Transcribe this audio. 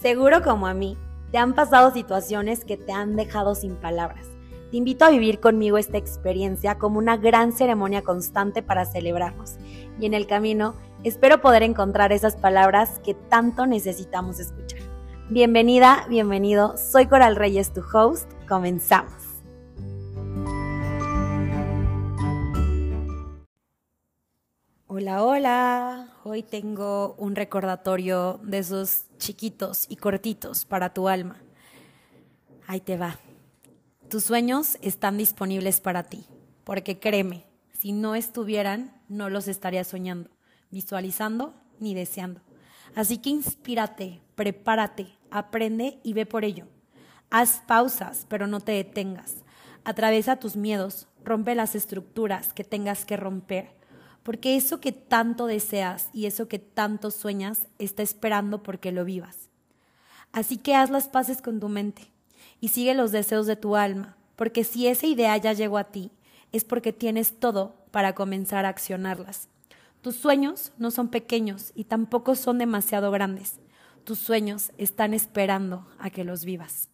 Seguro como a mí, te han pasado situaciones que te han dejado sin palabras. Te invito a vivir conmigo esta experiencia como una gran ceremonia constante para celebrarnos. Y en el camino, espero poder encontrar esas palabras que tanto necesitamos escuchar. Bienvenida, bienvenido. Soy Coral Reyes, tu host. Comenzamos. Hola, hola. Hoy tengo un recordatorio de esos chiquitos y cortitos para tu alma. Ahí te va. Tus sueños están disponibles para ti, porque créeme, si no estuvieran, no los estarías soñando, visualizando ni deseando. Así que inspírate, prepárate, aprende y ve por ello. Haz pausas, pero no te detengas. Atraviesa tus miedos, rompe las estructuras que tengas que romper porque eso que tanto deseas y eso que tanto sueñas está esperando porque lo vivas. Así que haz las paces con tu mente y sigue los deseos de tu alma, porque si esa idea ya llegó a ti, es porque tienes todo para comenzar a accionarlas. Tus sueños no son pequeños y tampoco son demasiado grandes. Tus sueños están esperando a que los vivas.